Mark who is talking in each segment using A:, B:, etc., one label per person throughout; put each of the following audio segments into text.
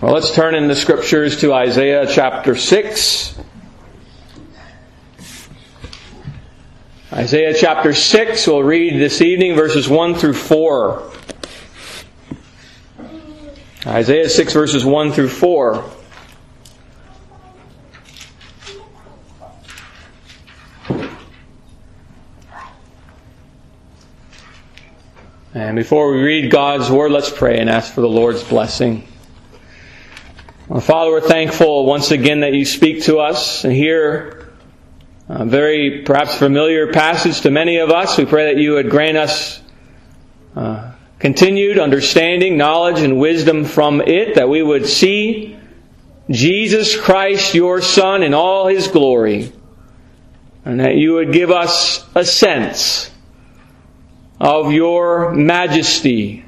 A: Well, let's turn in the scriptures to Isaiah chapter 6. Isaiah chapter 6, we'll read this evening verses 1 through 4. Isaiah 6, verses 1 through 4. And before we read God's Word, let's pray and ask for the Lord's blessing. Father, we're thankful once again that you speak to us and hear a very perhaps familiar passage to many of us. We pray that you would grant us uh, continued understanding, knowledge, and wisdom from it, that we would see Jesus Christ, your Son, in all his glory, and that you would give us a sense of your majesty,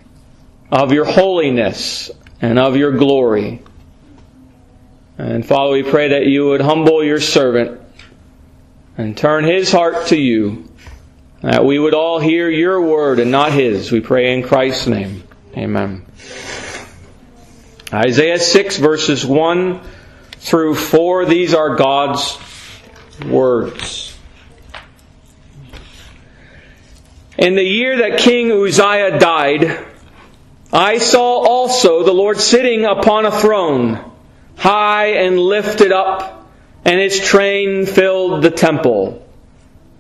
A: of your holiness, and of your glory. And Father, we pray that you would humble your servant and turn his heart to you, that we would all hear your word and not his. We pray in Christ's name. Amen. Isaiah 6 verses 1 through 4, these are God's words. In the year that King Uzziah died, I saw also the Lord sitting upon a throne, high and lifted up, and his train filled the temple.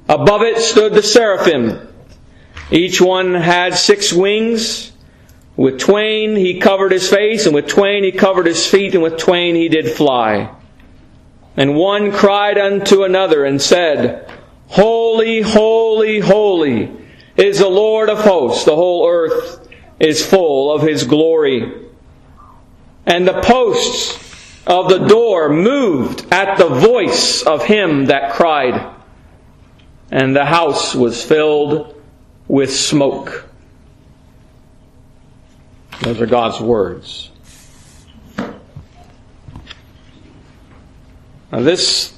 A: Above it stood the seraphim. Each one had six wings. With twain he covered his face, and with twain he covered his feet, and with twain he did fly. And one cried unto another and said, Holy, holy, holy is the Lord of hosts. The whole earth is full of his glory. And the posts of the door moved at the voice of him that cried, and the house was filled with smoke. Those are God's words. Now, this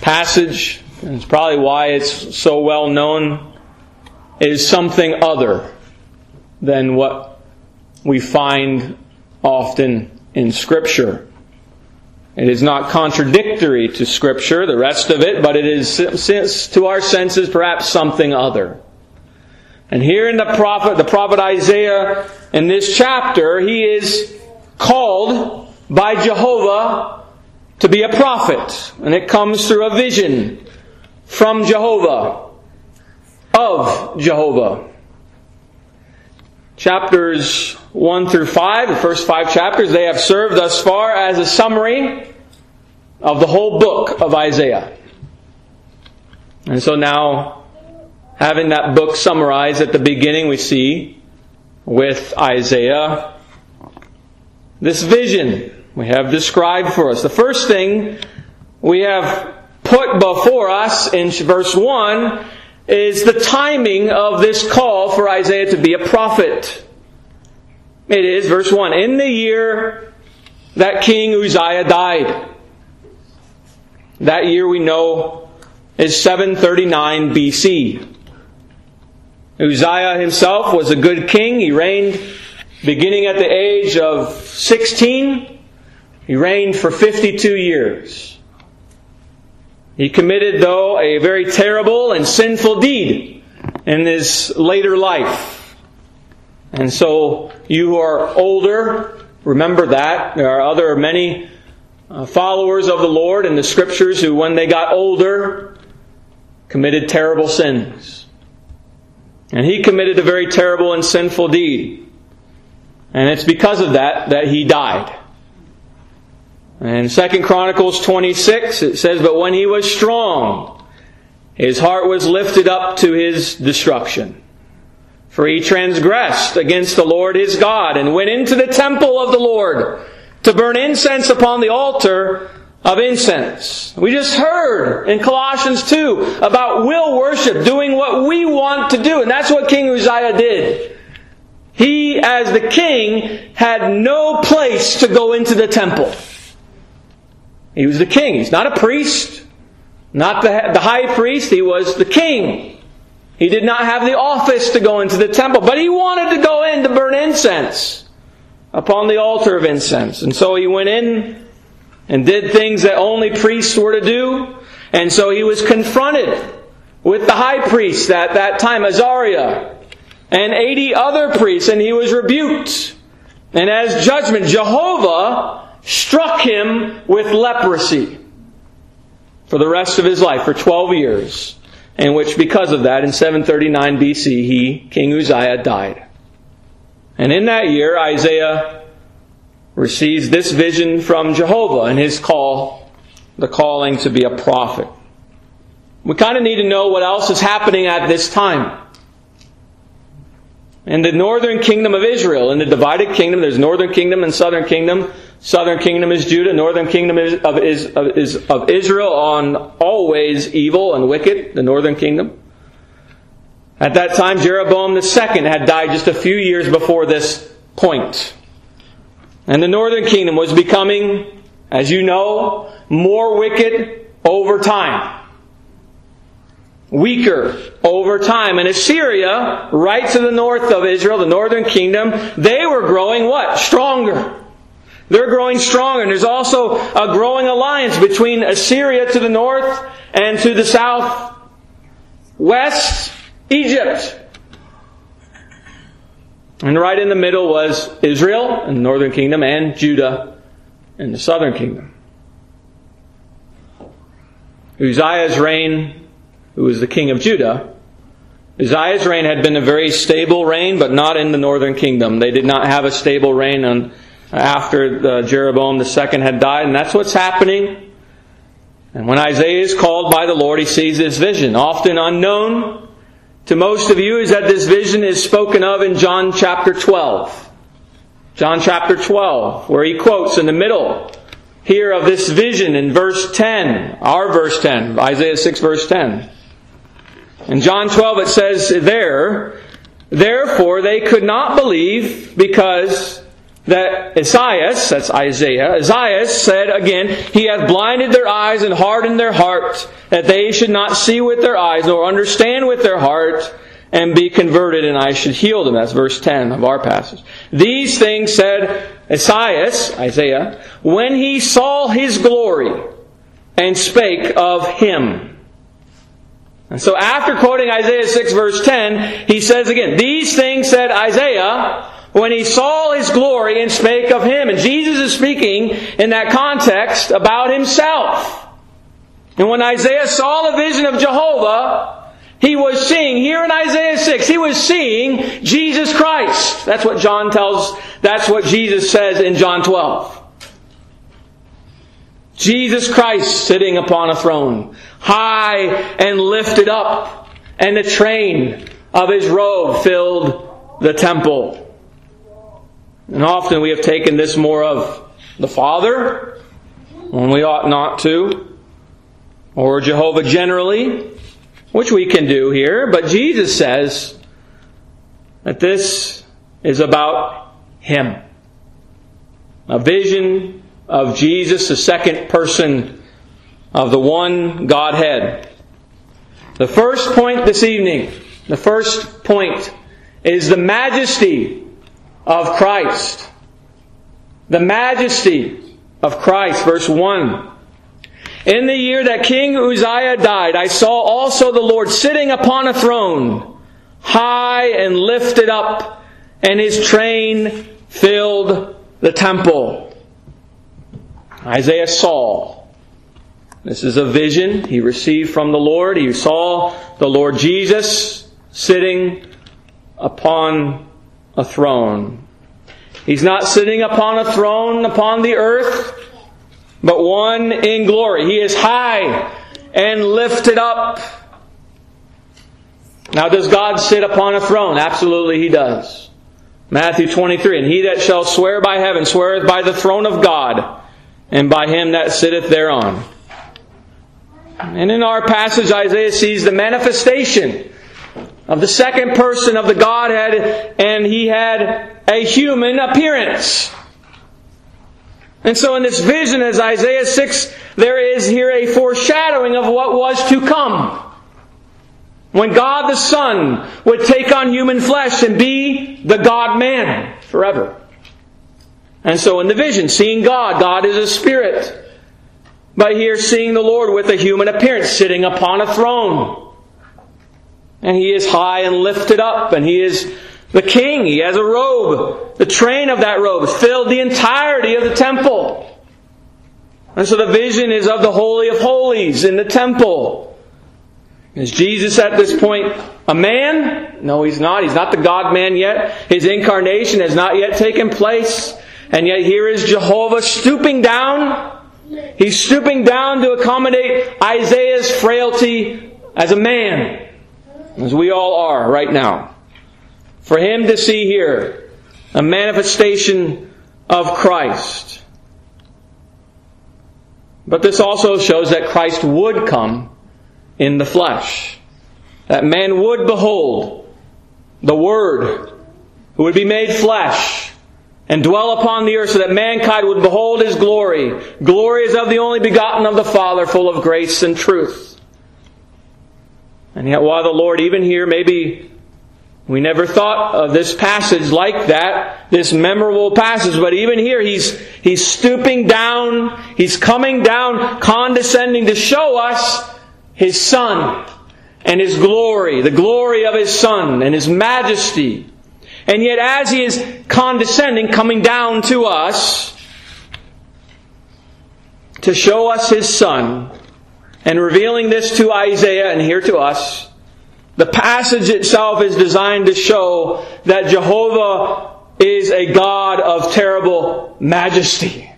A: passage, and it's probably why it's so well known is something other than what we find often in Scripture. It is not contradictory to Scripture, the rest of it, but it is, to our senses, perhaps something other. And here in the prophet, the prophet Isaiah, in this chapter, he is called by Jehovah to be a prophet. And it comes through a vision from Jehovah of Jehovah. Chapters 1 through 5, the first five chapters, they have served thus far as a summary of the whole book of Isaiah. And so now, having that book summarized at the beginning, we see with Isaiah this vision we have described for us. The first thing we have put before us in verse 1 is the timing of this call for Isaiah to be a prophet. It is, verse 1, in the year that King Uzziah died. That year we know is 739 BC. Uzziah himself was a good king. He reigned beginning at the age of 16. He reigned for 52 years. He committed, though, a very terrible and sinful deed in his later life. And so, you who are older, remember that. There are other many uh, followers of the Lord in the scriptures who, when they got older, committed terrible sins. And he committed a very terrible and sinful deed. And it's because of that that he died. And Second Chronicles 26, it says, But when he was strong, his heart was lifted up to his destruction. For he transgressed against the Lord his God, and went into the temple of the Lord to burn incense upon the altar of incense. We just heard in Colossians 2 about will worship, doing what we want to do, and that's what King Uzziah did. He, as the king, had no place to go into the temple. He was the king. He's not a priest, not the, high priest. He was the king. He did not have the office to go into the temple, but he wanted to go in to burn incense upon the altar of incense. And so he went in and did things that only priests were to do. And so he was confronted with the high priest at that time, Azariah, and 80 other priests, and he was rebuked. And as judgment, Jehovah struck him with leprosy for the rest of his life, for 12 years, in which, because of that, in 739 BC, he, King Uzziah, died. And in that year, Isaiah receives this vision from Jehovah and his call, the calling to be a prophet. We kind of need to know what else is happening at this time. In the northern kingdom of Israel, in the divided kingdom, there's northern kingdom and southern kingdom. Southern kingdom is Judah, northern kingdom is of, is, of, is of Israel on always evil and wicked, the northern kingdom. At that time, Jeroboam II had died just a few years before this point. And the northern kingdom was becoming, as you know, more wicked over time. Weaker over time. And Assyria, right to the north of Israel, the northern kingdom, they were growing what? Stronger. They're growing stronger. And there's also a growing alliance between Assyria to the north and to the south west, Egypt. And right in the middle was Israel in the northern kingdom and Judah in the southern kingdom. Uzziah's reign, who was the king of Judah, Uzziah's reign had been a very stable reign, but not in the northern kingdom. They did not have a stable reign on, after uh, the Jeroboam II had died, and that's what's happening. And when Isaiah is called by the Lord, he sees this vision, often unknown, to most of you is that this vision is spoken of in John chapter 12. John chapter 12, where he quotes in the middle here of this vision in verse 10, our verse 10, Isaiah 6 verse 10. In John 12 it says there, Therefore they could not believe because that Esaias, that's Isaiah, Isaiah said again, He hath blinded their eyes and hardened their heart, that they should not see with their eyes, nor understand with their heart, and be converted, and I should heal them. That's verse 10 of our passage. These things said Esaias, Isaiah, when he saw his glory, and spake of him. And so after quoting Isaiah 6 verse 10, he says again, These things said Isaiah, when he saw his glory and spake of him. And Jesus is speaking in that context about himself. And when Isaiah saw the vision of Jehovah, he was seeing, here in Isaiah 6, he was seeing Jesus Christ. That's what John tells, that's what Jesus says in John 12. Jesus Christ sitting upon a throne, high and lifted up, and the train of his robe filled the temple. And often we have taken this more of the Father when we ought not to, or Jehovah generally, which we can do here, but Jesus says that this is about Him. A vision of Jesus, the second person of the one Godhead. The first point this evening, the first point is the majesty of Christ. The majesty of Christ. Verse 1. In the year that King Uzziah died, I saw also the Lord sitting upon a throne, high and lifted up, and his train filled the temple. Isaiah saw. This is a vision he received from the Lord. He saw the Lord Jesus sitting upon a throne. He's not sitting upon a throne upon the earth, but one in glory. He is high and lifted up. Now, does God sit upon a throne? Absolutely, He does. Matthew 23, And he that shall swear by heaven sweareth by the throne of God, and by him that sitteth thereon. And in our passage, Isaiah sees the manifestation of the second person of the Godhead, and he had a human appearance. And so in this vision, as Isaiah 6, there is here a foreshadowing of what was to come. When God the Son would take on human flesh and be the God man forever. And so in the vision, seeing God, God is a spirit. But here, seeing the Lord with a human appearance, sitting upon a throne. And he is high and lifted up, and he is the king. He has a robe. The train of that robe filled the entirety of the temple. And so the vision is of the Holy of Holies in the temple. Is Jesus at this point a man? No, he's not. He's not the God man yet. His incarnation has not yet taken place. And yet here is Jehovah stooping down. He's stooping down to accommodate Isaiah's frailty as a man, as we all are right now. For him to see here a manifestation of Christ. But this also shows that Christ would come in the flesh. That man would behold the Word who would be made flesh and dwell upon the earth so that mankind would behold his glory. Glory is of the only begotten of the Father, full of grace and truth. And yet, while the Lord, even here, maybe we never thought of this passage like that, this memorable passage, but even here he's, he's stooping down, he's coming down, condescending to show us his Son and his glory, the glory of his Son and his majesty. And yet, as he is condescending, coming down to us to show us his Son, and revealing this to Isaiah and here to us, the passage itself is designed to show that Jehovah is a God of terrible majesty,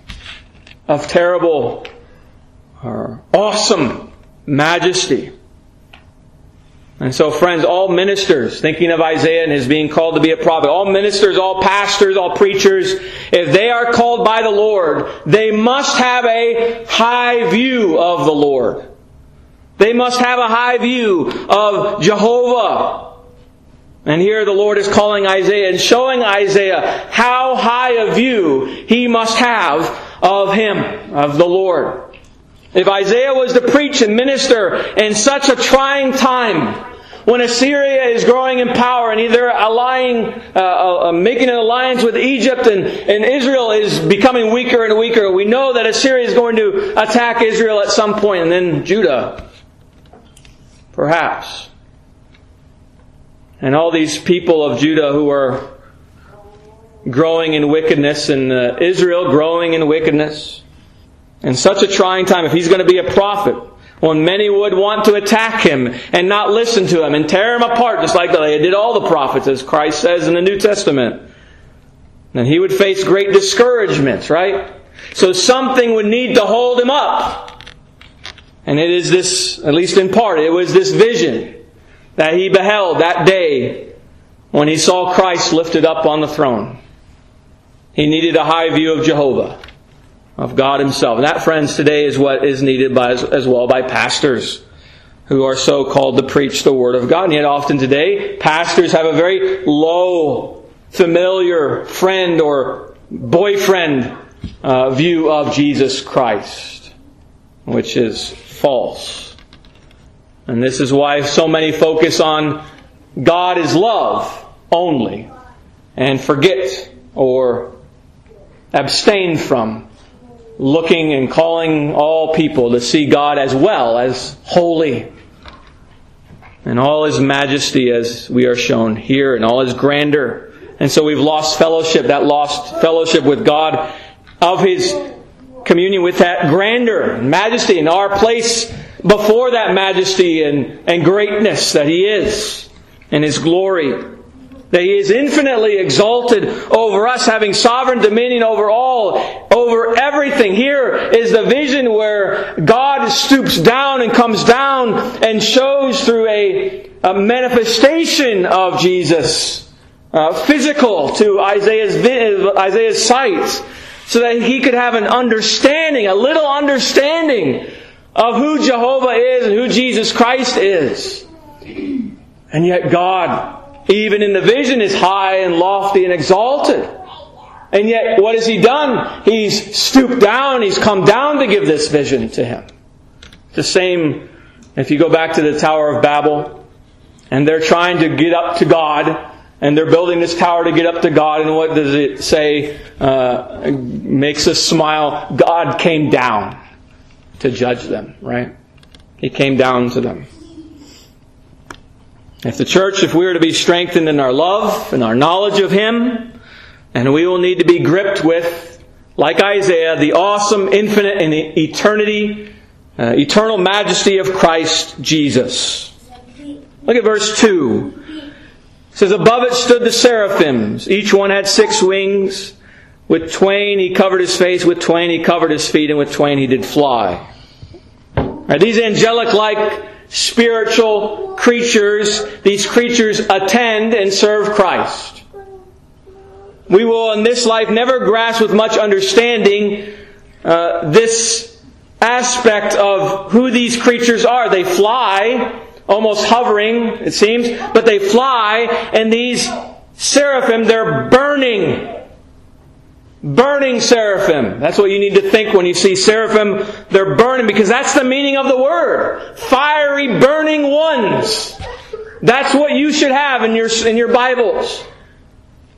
A: of terrible or awesome majesty. And so, friends, all ministers, thinking of Isaiah and his being called to be a prophet, all ministers, all pastors, all preachers, if they are called by the Lord, they must have a high view of the Lord. They must have a high view of Jehovah. And here the Lord is calling Isaiah and showing Isaiah how high a view he must have of him, of the Lord. If Isaiah was to preach and minister in such a trying time, when Assyria is growing in power and either allying, uh, uh, uh, making an alliance with Egypt and, and Israel is becoming weaker and weaker, we know that Assyria is going to attack Israel at some point and then Judah. Perhaps. And all these people of Judah who are growing in wickedness and uh, Israel growing in wickedness. In such a trying time, if he's going to be a prophet, when many would want to attack him and not listen to him and tear him apart, just like they did all the prophets, as Christ says in the New Testament, then he would face great discouragement, right? So something would need to hold him up. And it is this, at least in part, it was this vision that he beheld that day when he saw Christ lifted up on the throne. He needed a high view of Jehovah, of God Himself. And that, friends, today is what is needed by, as well by pastors who are so called to preach the Word of God. And yet, often today, pastors have a very low, familiar friend or boyfriend uh, view of Jesus Christ, which is false. And this is why so many focus on God is love only and forget or abstain from looking and calling all people to see God as well as holy and all his majesty as we are shown here and all his grandeur. And so we've lost fellowship, that lost fellowship with God of his communion with that grandeur and majesty and our place before that majesty and, and greatness that He is and His glory. That He is infinitely exalted over us, having sovereign dominion over all, over everything. Here is the vision where God stoops down and comes down and shows through a, a manifestation of Jesus, uh, physical to Isaiah's, Isaiah's sight so that he could have an understanding, a little understanding of who Jehovah is and who Jesus Christ is. And yet God, even in the vision, is high and lofty and exalted. And yet, what has he done? He's stooped down, he's come down to give this vision to him. The same, if you go back to the Tower of Babel, and they're trying to get up to God, and they're building this tower to get up to God. And what does it say? Uh, makes us smile. God came down to judge them, right? He came down to them. If the church, if we are to be strengthened in our love and our knowledge of Him, and we will need to be gripped with, like Isaiah, the awesome, infinite, and eternity, uh, eternal majesty of Christ Jesus. Look at verse 2. It says, Above it stood the seraphims. Each one had six wings. With twain he covered his face, with twain he covered his feet, and with twain he did fly. Right, these angelic like spiritual creatures, these creatures attend and serve Christ. We will in this life never grasp with much understanding uh, this aspect of who these creatures are. They fly, almost hovering, it seems, but they fly, and these seraphim, they're burning. Burning seraphim. That's what you need to think when you see seraphim. They're burning because that's the meaning of the word. Fiery burning ones. That's what you should have in your, in your Bibles.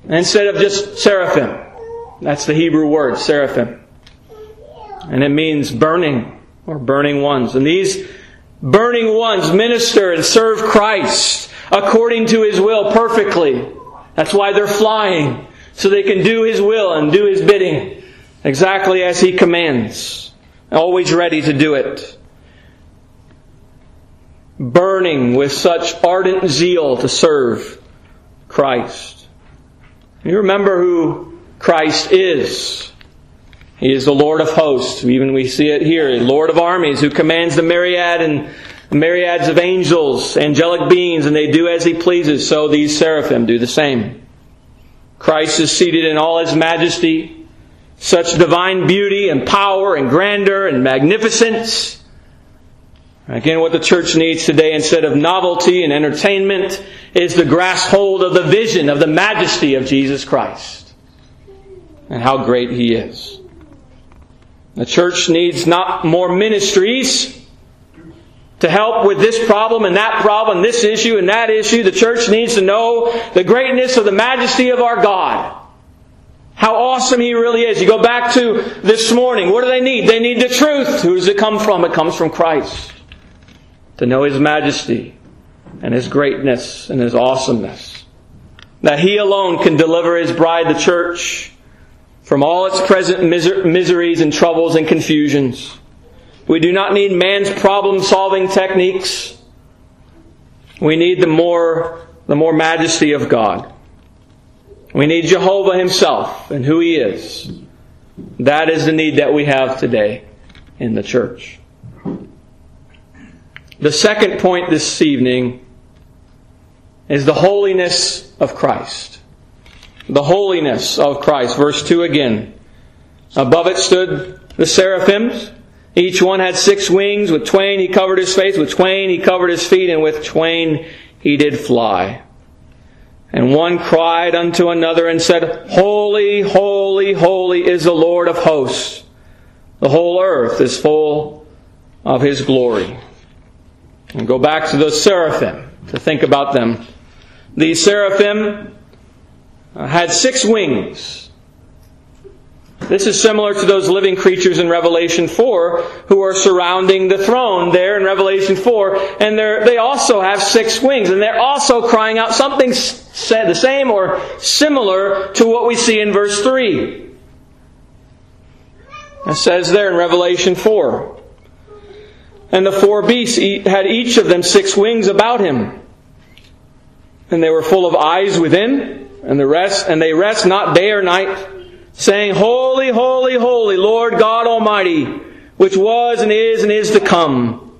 A: Instead of just seraphim. That's the Hebrew word, seraphim. And it means burning or burning ones. And these burning ones minister and serve Christ according to His will perfectly. That's why they're flying, so they can do His will and do His bidding exactly as He commands. Always ready to do it. Burning with such ardent zeal to serve Christ. You remember who Christ is. He is the Lord of hosts. Even we see it here, Lord of armies, who commands the myriad and myriads of angels, angelic beings, and they do as he pleases. So these seraphim do the same. Christ is seated in all his majesty, such divine beauty and power and grandeur and magnificence. Again, what the church needs today, instead of novelty and entertainment, is to grasp hold of the vision of the majesty of Jesus Christ and how great he is. The church needs not more ministries to help with this problem and that problem, this issue and that issue. The church needs to know the greatness of the majesty of our God. How awesome He really is. You go back to this morning. What do they need? They need the truth. Who does it come from? It comes from Christ. To know His majesty and His greatness and His awesomeness. That He alone can deliver His bride, the church, from all its present miser- miseries and troubles and confusions. We do not need man's problem solving techniques. We need the more, the more majesty of God. We need Jehovah Himself and who He is. That is the need that we have today in the church. The second point this evening is the holiness of Christ the holiness of Christ. Verse 2 again. Above it stood the seraphims. Each one had six wings. With twain he covered his face, with twain he covered his feet, and with twain he did fly. And one cried unto another and said, Holy, holy, holy is the Lord of hosts. The whole earth is full of his glory. And go back to those seraphim to think about them. These seraphim Uh, had six wings. This is similar to those living creatures in Revelation 4 who are surrounding the throne there in Revelation 4, and they also have six wings, and they're also crying out something said the same or similar to what we see in verse 3. It says there in Revelation 4. And the four beasts had each of them six wings about him, and they were full of eyes within and the rest, and they rest not day or night, saying, Holy, holy, holy, Lord God Almighty, which was and is and is to come.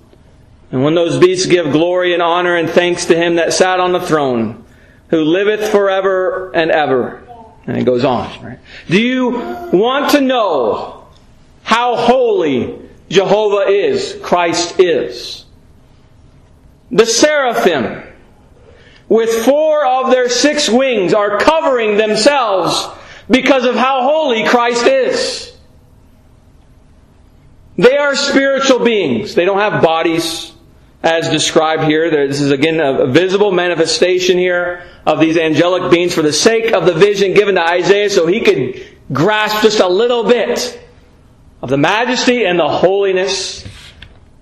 A: And when those beasts give glory and honor and thanks to him that sat on the throne, who liveth forever and ever. And it goes on. Right? Do you want to know how holy Jehovah is, Christ is? The seraphim with four of their six wings are covering themselves because of how holy Christ is. They are spiritual beings. They don't have bodies. as described here. This is again a visible manifestation here of these angelic beings for the sake of the vision given to Isaiah so he could grasp just a little bit of the majesty and the holiness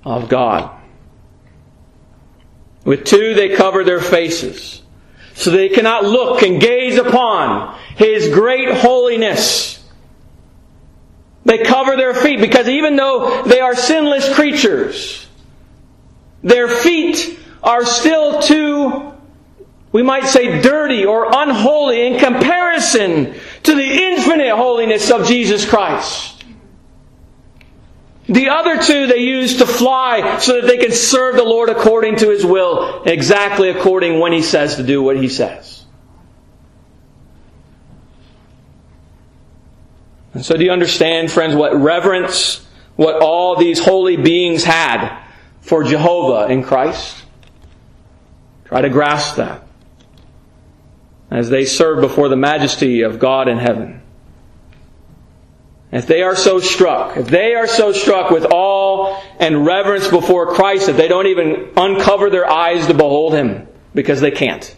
A: of God. With two, they cover their faces so they cannot look and gaze upon His great holiness. They cover their feet because even though they are sinless creatures, their feet are still too, we might say, dirty or unholy in comparison to the infinite holiness of Jesus Christ. The other two they use to fly so that they can serve the Lord according to His will, exactly according when He says to do what He says. And so do you understand, friends, what reverence, what all these holy beings had for Jehovah in Christ? Try to grasp that as they serve before the majesty of God in heaven. If they are so struck, if they are so struck with awe and reverence before Christ that they don't even uncover their eyes to behold Him because they can't.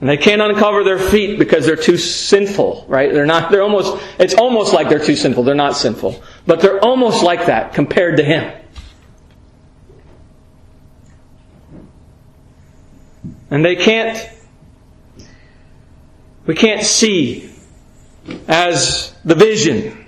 A: And they can't uncover their feet because they're too sinful, right? They're not, they're almost, it's almost like they're too sinful. They're not sinful. But they're almost like that compared to Him. And they can't, we can't see as the vision.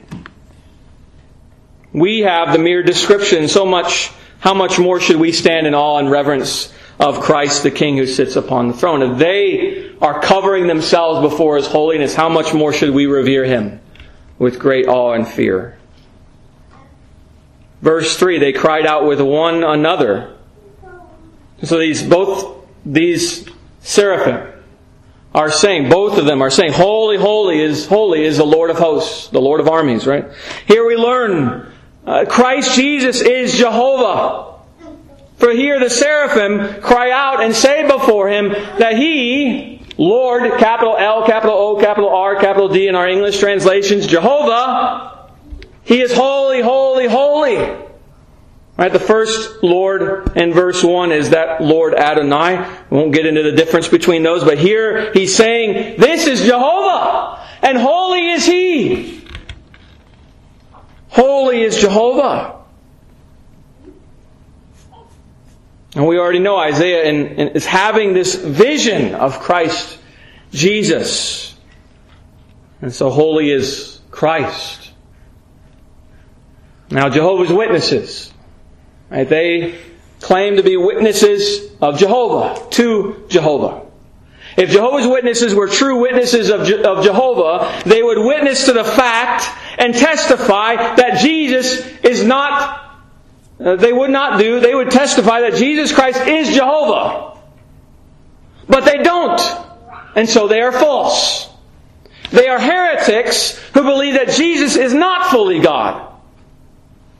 A: We have the mere description, so much, how much more should we stand in awe and reverence of Christ the King who sits upon the throne? If they are covering themselves before His holiness, how much more should we revere Him with great awe and fear? Verse 3, they cried out with one another. So these, both these seraphim, are saying, both of them are saying, Holy, holy is, holy is the Lord of hosts, the Lord of armies, right? Here we learn, uh, Christ Jesus is Jehovah. For here the seraphim cry out and say before him that he, Lord, capital L, capital O, capital R, capital D in our English translations, Jehovah, he is holy, holy, holy. Right, the first Lord in verse 1 is that Lord Adonai. We won't get into the difference between those, but here he's saying, This is Jehovah, and holy is He. Holy is Jehovah. And we already know Isaiah is having this vision of Christ Jesus. And so holy is Christ. Now, Jehovah's Witnesses. Right? They claim to be witnesses of Jehovah, to Jehovah. If Jehovah's Witnesses were true witnesses of, Je- of Jehovah, they would witness to the fact and testify that Jesus is not, uh, they would not do, they would testify that Jesus Christ is Jehovah. But they don't. And so they are false. They are heretics who believe that Jesus is not fully God.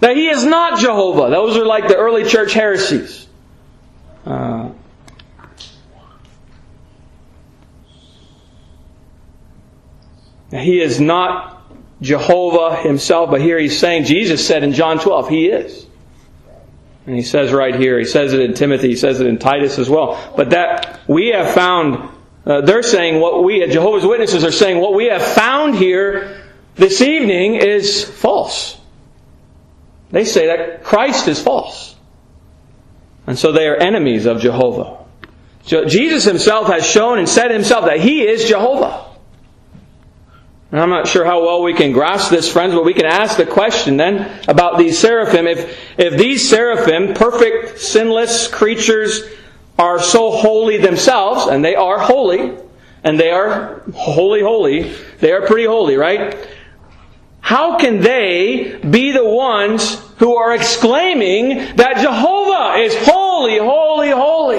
A: That he is not Jehovah. Those are like the early church heresies. Uh, he is not Jehovah himself, but here he's saying, Jesus said in John 12, he is. And he says right here, he says it in Timothy, he says it in Titus as well. But that we have found, uh, they're saying what we, Jehovah's Witnesses are saying, what we have found here this evening is false. They say that Christ is false. And so they are enemies of Jehovah. Jesus himself has shown and said himself that he is Jehovah. And I'm not sure how well we can grasp this, friends, but we can ask the question then about these seraphim. If, if these seraphim, perfect, sinless creatures, are so holy themselves, and they are holy, and they are holy, holy, they are pretty holy, right? How can they be the ones who are exclaiming that Jehovah is holy, holy, holy?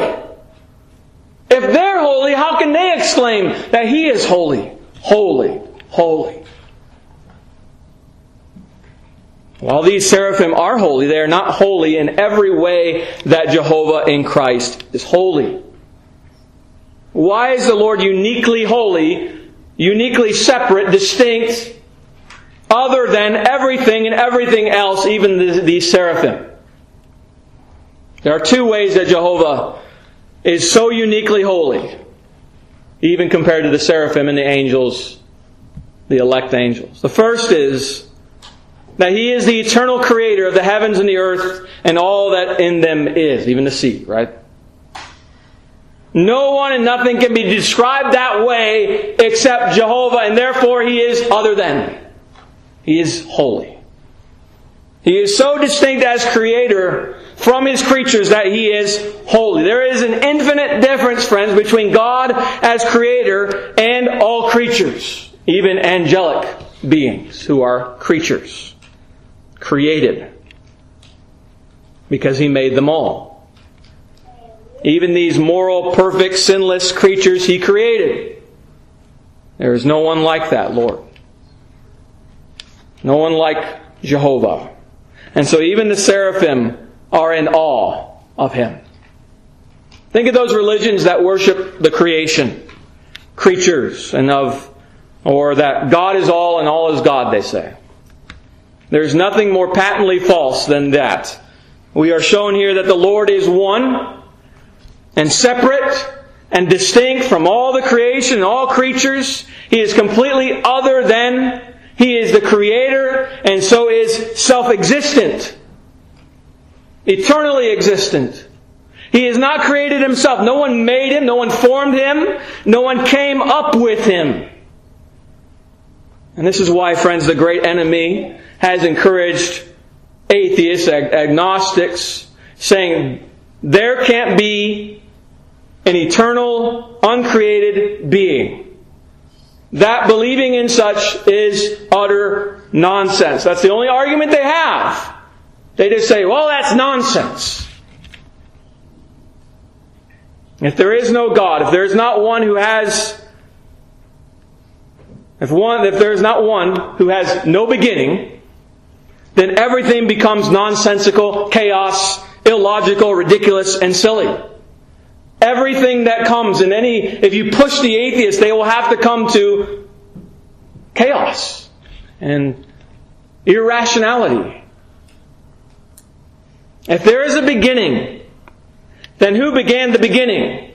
A: If they're holy, how can they exclaim that He is holy, holy, holy? While these seraphim are holy, they are not holy in every way that Jehovah in Christ is holy. Why is the Lord uniquely holy, uniquely separate, distinct, other than everything and everything else, even the seraphim. There are two ways that Jehovah is so uniquely holy, even compared to the seraphim and the angels, the elect angels. The first is that He is the eternal creator of the heavens and the earth and all that in them is, even the sea, right? No one and nothing can be described that way except Jehovah, and therefore He is other than. He is holy. He is so distinct as creator from his creatures that he is holy. There is an infinite difference, friends, between God as creator and all creatures, even angelic beings who are creatures, created, because he made them all. Even these moral, perfect, sinless creatures he created. There is no one like that, Lord. No one like Jehovah. And so even the seraphim are in awe of him. Think of those religions that worship the creation, creatures, and of, or that God is all and all is God, they say. There's nothing more patently false than that. We are shown here that the Lord is one and separate and distinct from all the creation and all creatures. He is completely other than he is the creator and so is self-existent. Eternally existent. He has not created himself. No one made him. No one formed him. No one came up with him. And this is why, friends, the great enemy has encouraged atheists, ag- agnostics, saying there can't be an eternal, uncreated being. That believing in such is utter nonsense. That's the only argument they have. They just say, well, that's nonsense. If there is no God, if there is not one who has, if one, if there is not one who has no beginning, then everything becomes nonsensical, chaos, illogical, ridiculous, and silly. Everything that comes in any, if you push the atheist, they will have to come to chaos and irrationality. If there is a beginning, then who began the beginning?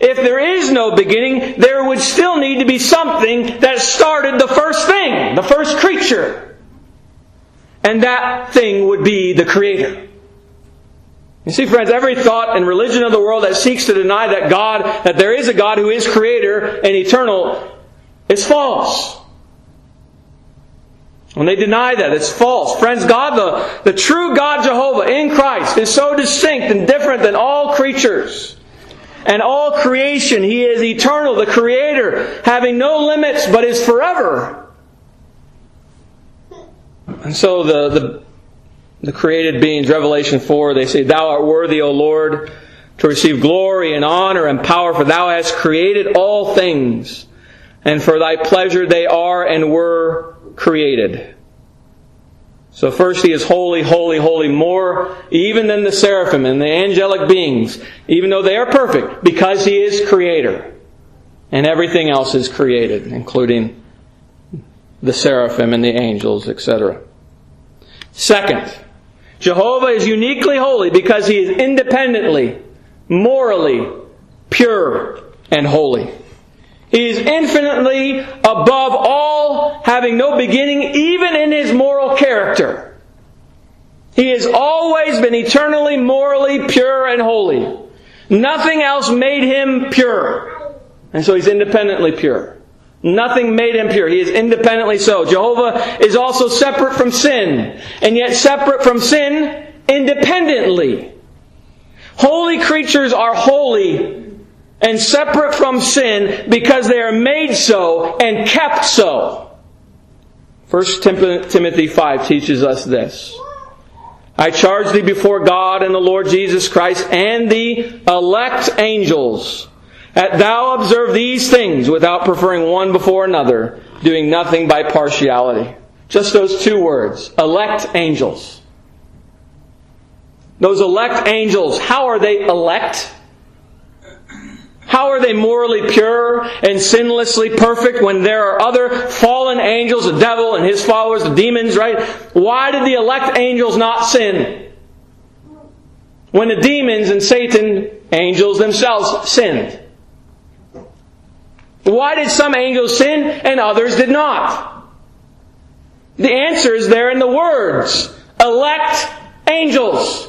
A: If there is no beginning, there would still need to be something that started the first thing, the first creature. And that thing would be the Creator. You see, friends, every thought and religion of the world that seeks to deny that God, that there is a God who is creator and eternal, is false. When they deny that, it's false. Friends, God, the, the true God Jehovah in Christ is so distinct and different than all creatures and all creation. He is eternal, the Creator, having no limits, but is forever. And so the, the the created beings, Revelation 4, they say, Thou art worthy, O Lord, to receive glory and honor and power, for Thou hast created all things, and for Thy pleasure they are and were created. So first he is holy, holy, holy, more even than the seraphim and the angelic beings, even though they are perfect, because he is creator. And everything else is created, including the seraphim and the angels, etc. Second, Jehovah is uniquely holy because he is independently, morally pure and holy. He is infinitely above all, having no beginning, even in his moral character. He has always been eternally, morally pure and holy. Nothing else made him pure. And so he's independently pure. Nothing made him pure. He is independently so. Jehovah is also separate from sin, and yet separate from sin independently. Holy creatures are holy and separate from sin because they are made so and kept so. 1 Timothy 5 teaches us this. I charge thee before God and the Lord Jesus Christ and the elect angels that thou observe these things without preferring one before another, doing nothing by partiality. Just those two words. Elect angels. Those elect angels, how are they elect? How are they morally pure and sinlessly perfect when there are other fallen angels, the devil and his followers, the demons, right? Why did the elect angels not sin? when the demons and Satan, angels themselves, sinned. Why did some angels sin and others did not? The answer is there in the words elect angels.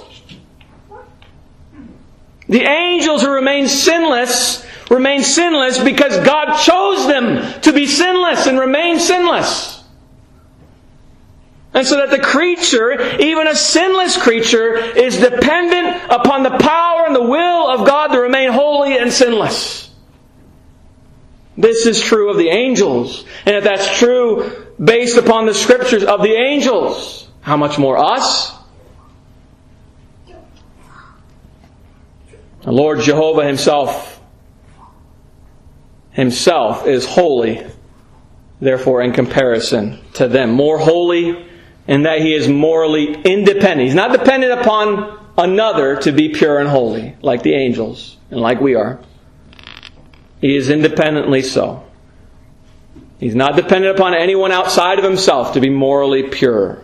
A: The angels who remain sinless remain sinless because God chose them to be sinless and remain sinless. And so that the creature, even a sinless creature, is dependent upon the power and the will of God to remain holy and sinless. This is true of the angels. And if that's true based upon the scriptures of the angels, how much more us? The Lord Jehovah Himself Himself is holy, therefore, in comparison to them. More holy in that He is morally independent. He's not dependent upon another to be pure and holy, like the angels and like we are. He is independently so. He's not dependent upon anyone outside of himself to be morally pure.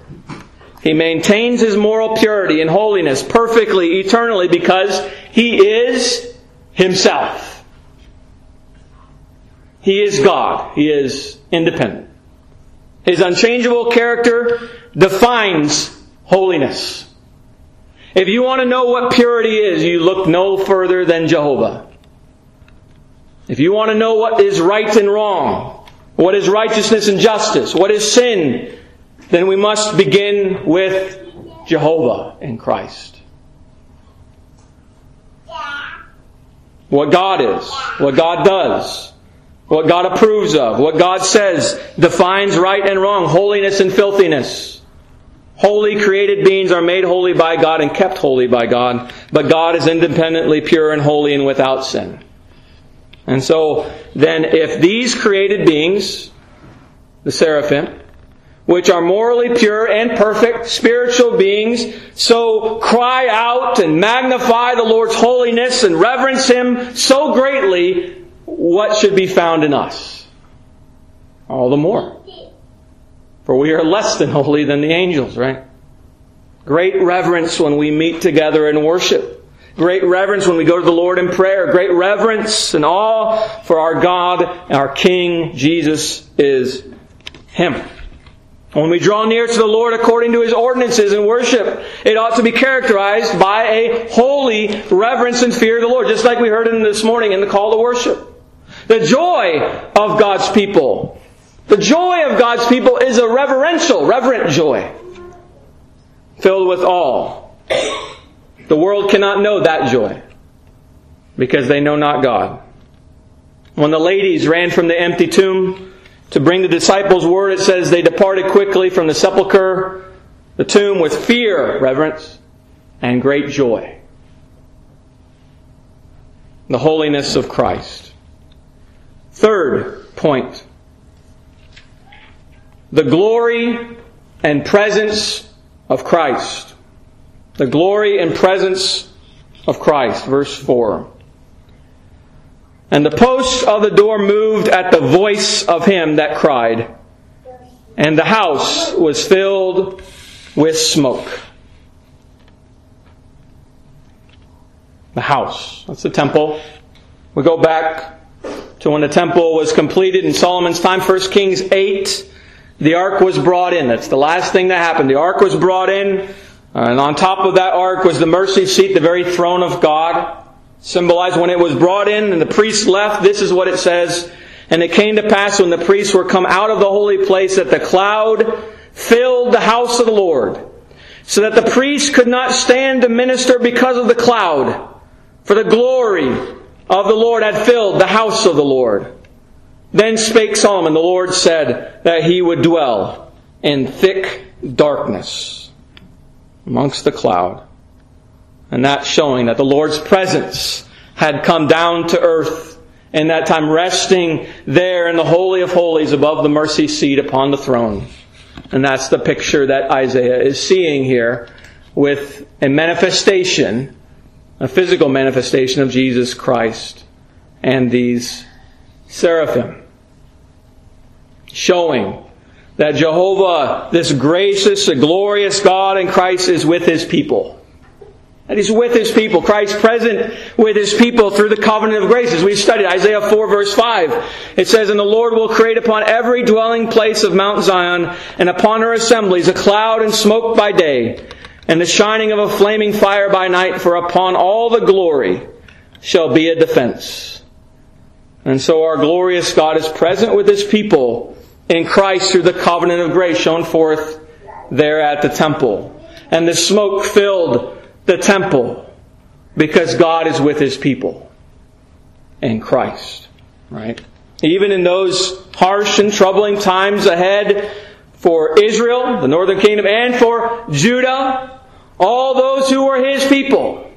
A: He maintains his moral purity and holiness perfectly, eternally, because he is himself. He is God. He is independent. His unchangeable character defines holiness. If you want to know what purity is, you look no further than Jehovah. If you want to know what is right and wrong, what is righteousness and justice, what is sin, then we must begin with Jehovah and Christ. What God is, what God does, what God approves of, what God says defines right and wrong, holiness and filthiness. Holy created beings are made holy by God and kept holy by God, but God is independently pure and holy and without sin. And so, then, if these created beings, the seraphim, which are morally pure and perfect spiritual beings, so cry out and magnify the Lord's holiness and reverence Him so greatly, what should be found in us? All the more. For we are less than holy than the angels, right? Great reverence when we meet together in worship. Great reverence when we go to the Lord in prayer. Great reverence and awe for our God, our King, Jesus is Him. When we draw near to the Lord according to His ordinances in worship, it ought to be characterized by a holy reverence and fear of the Lord, just like we heard in this morning in the call to worship. The joy of God's people. The joy of God's people is a reverential, reverent joy, filled with awe the world cannot know that joy because they know not God. When the ladies ran from the empty tomb to bring the disciples word, it says they departed quickly from the sepulchre, the tomb, with fear, reverence, and great joy. The holiness of Christ. Third point. The glory and presence of Christ the glory and presence of Christ. Verse 4. And the posts of the door moved at the voice of him that cried, and the house was filled with smoke. The house. That's the temple. We go back to when the temple was completed in Solomon's time, 1 Kings 8. The ark was brought in. That's the last thing that happened. The ark was brought in. Uh, and on top of that ark was the mercy seat, the very throne of God. Symbolized when it was brought in and the priests left, this is what it says. And it came to pass when the priests were come out of the holy place that the cloud filled the house of the Lord, so that the priests could not stand to minister because of the cloud. For the glory of the Lord had filled the house of the Lord. Then spake Solomon, the Lord said that he would dwell in thick darkness amongst the cloud. And that showing that the Lord's presence had come down to earth in that time, resting there in the Holy of Holies above the mercy seat upon the throne. And that's the picture that Isaiah is seeing here with a manifestation, a physical manifestation of Jesus Christ and these seraphim. Showing that Jehovah, this gracious, glorious God in Christ, is with his people. That He's with His people. Christ present with His people through the covenant of grace. As we studied Isaiah 4 verse 5, it says, And the Lord will create upon every dwelling place of Mount Zion and upon her assemblies a cloud and smoke by day and the shining of a flaming fire by night, for upon all the glory shall be a defense. And so our glorious God is present with His people in Christ through the covenant of grace shown forth there at the temple. And the smoke filled the temple because God is with his people in Christ. Right? Even in those harsh and troubling times ahead for Israel, the northern kingdom, and for Judah, all those who were his people,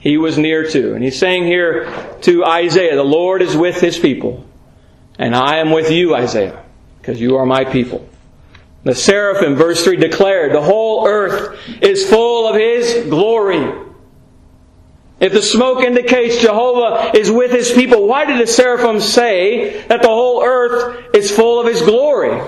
A: he was near to. And he's saying here to Isaiah, the Lord is with his people. And I am with you, Isaiah, because you are my people. The seraphim, verse 3, declared, the whole earth is full of His glory. If the smoke indicates Jehovah is with His people, why did the seraphim say that the whole earth is full of His glory?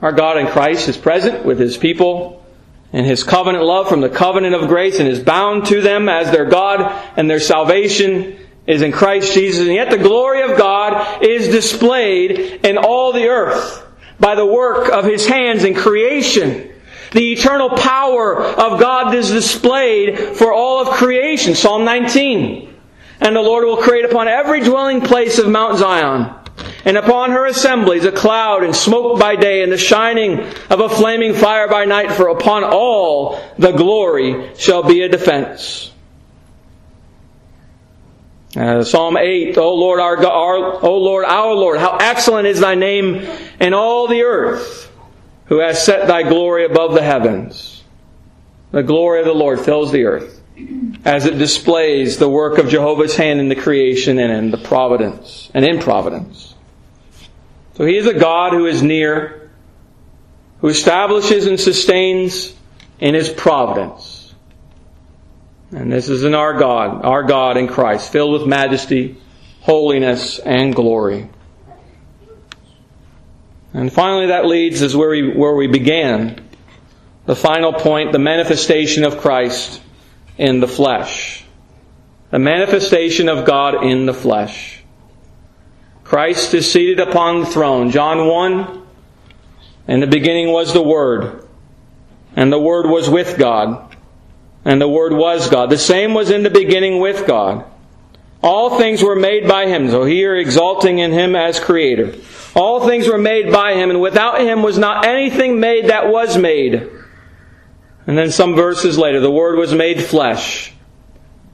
A: Our God in Christ is present with His people and His covenant love from the covenant of grace and is bound to them as their God and their salvation is in Christ Jesus, and yet the glory of God is displayed in all the earth by the work of His hands in creation. The eternal power of God is displayed for all of creation. Psalm 19. And the Lord will create upon every dwelling place of Mount Zion, and upon her assemblies a cloud and smoke by day, and the shining of a flaming fire by night, for upon all the glory shall be a defense. Uh, Psalm 8, O Lord our God, our, O Lord our Lord, how excellent is thy name in all the earth, who has set thy glory above the heavens. The glory of the Lord fills the earth as it displays the work of Jehovah's hand in the creation and in the providence and in providence. So he is a God who is near, who establishes and sustains in his providence. And this is in our God, our God in Christ, filled with majesty, holiness, and glory. And finally, that leads us where we, where we began. The final point, the manifestation of Christ in the flesh. The manifestation of God in the flesh. Christ is seated upon the throne. John 1, in the beginning was the Word, and the Word was with God and the Word was God. The same was in the beginning with God. All things were made by Him, so here exalting in Him as Creator. All things were made by Him, and without Him was not anything made that was made. And then some verses later, the Word was made flesh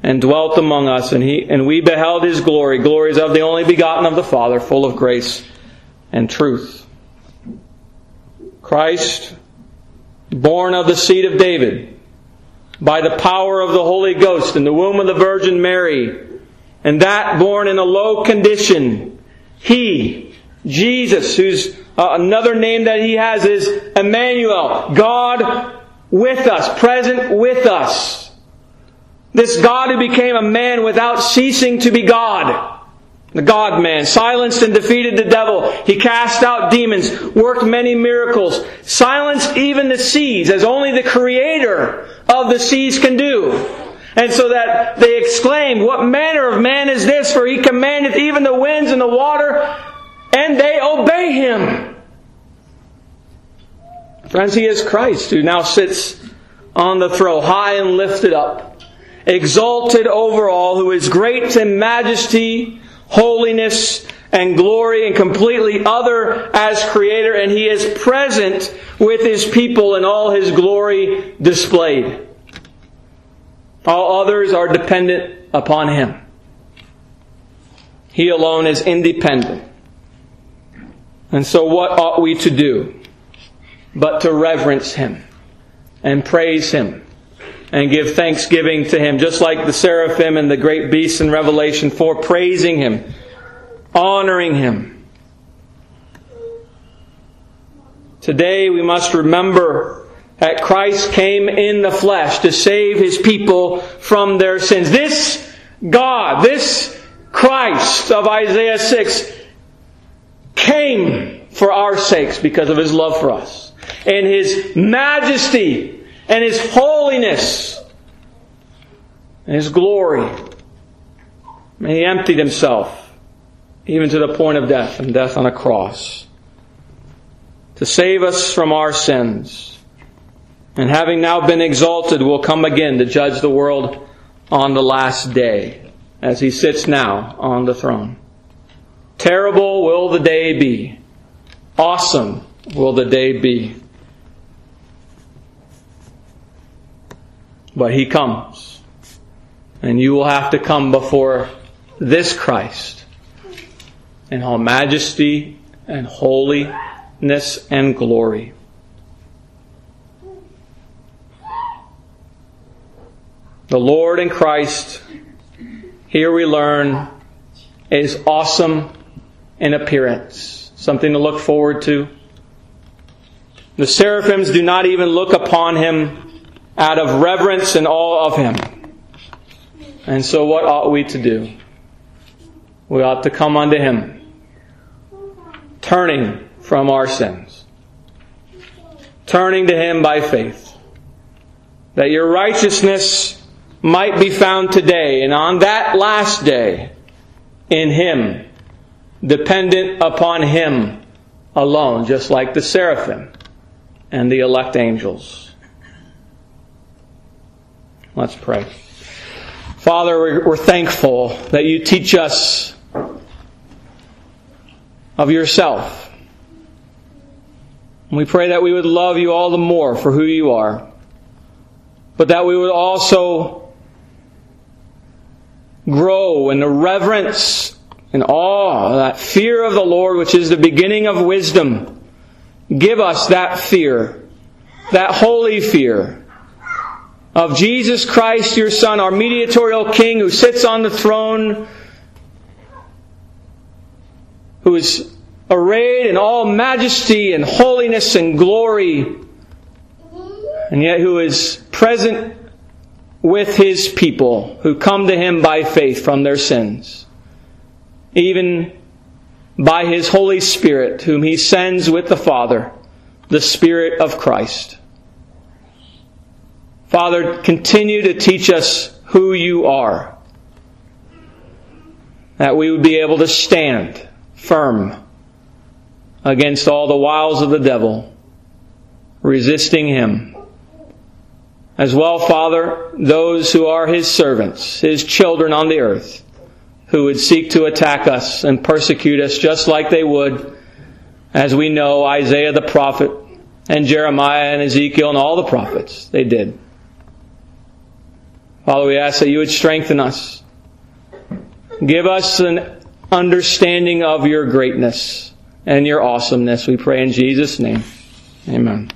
A: and dwelt among us, and, he, and we beheld His glory, glories of the only begotten of the Father, full of grace and truth. Christ, born of the seed of David, by the power of the Holy Ghost in the womb of the Virgin Mary, and that born in a low condition. He, Jesus, who's uh, another name that he has is Emmanuel, God with us, present with us. This God who became a man without ceasing to be God. The God man silenced and defeated the devil. He cast out demons, worked many miracles, silenced even the seas as only the creator of the seas can do. And so that they exclaimed, What manner of man is this? For he commandeth even the winds and the water, and they obey him. Friends, he is Christ who now sits on the throne, high and lifted up, exalted over all, who is great in majesty holiness, and glory and completely other as creator, and he is present with his people in all his glory displayed. All others are dependent upon him. He alone is independent. And so, what ought we to do but to reverence him and praise him and give thanksgiving to him, just like the seraphim and the great beasts in Revelation 4, praising him, honoring him. Today we must remember that Christ came in the flesh to save his people from their sins. This God, this Christ of Isaiah 6 came for our sakes because of his love for us. And his majesty and His holiness and His glory. And He emptied Himself, even to the point of death, and death on a cross, to save us from our sins. And having now been exalted, will come again to judge the world on the last day, as He sits now on the throne. Terrible will the day be. Awesome will the day be. But He comes. And you will have to come before this Christ in all majesty and holiness and glory. The Lord in Christ, here we learn, is awesome in appearance. Something to look forward to. The seraphims do not even look upon him out of reverence and awe of him. And so, what ought we to do? We ought to come unto him, turning from our sins, turning to him by faith, that your righteousness might be found today and on that last day in him, dependent upon him alone, just like the seraphim and the elect angels. Let's pray. Father, we're, thankful that you teach us of yourself. We pray that we would love you all the more for who you are, but that we would also grow in the reverence and awe, that fear of the Lord, which is the beginning of wisdom. Give us that fear, that holy fear of Jesus Christ, your Son, our mediatorial King who sits on the throne, who is arrayed in all majesty and holiness and glory, and yet who is present with his people who come to him by faith from their sins, even by his Holy Spirit, whom he sends with the Father, the Spirit of Christ. Father, continue to teach us who you are. That we would be able to stand firm against all the wiles of the devil, resisting him. As well, Father, those who are his servants, his children on the earth, who would seek to attack us and persecute us just like they would, as we know Isaiah the prophet and Jeremiah and Ezekiel and all the prophets, they did. Father, we ask that you would strengthen us. Give us an understanding of your greatness and your awesomeness. We pray in Jesus' name. Amen.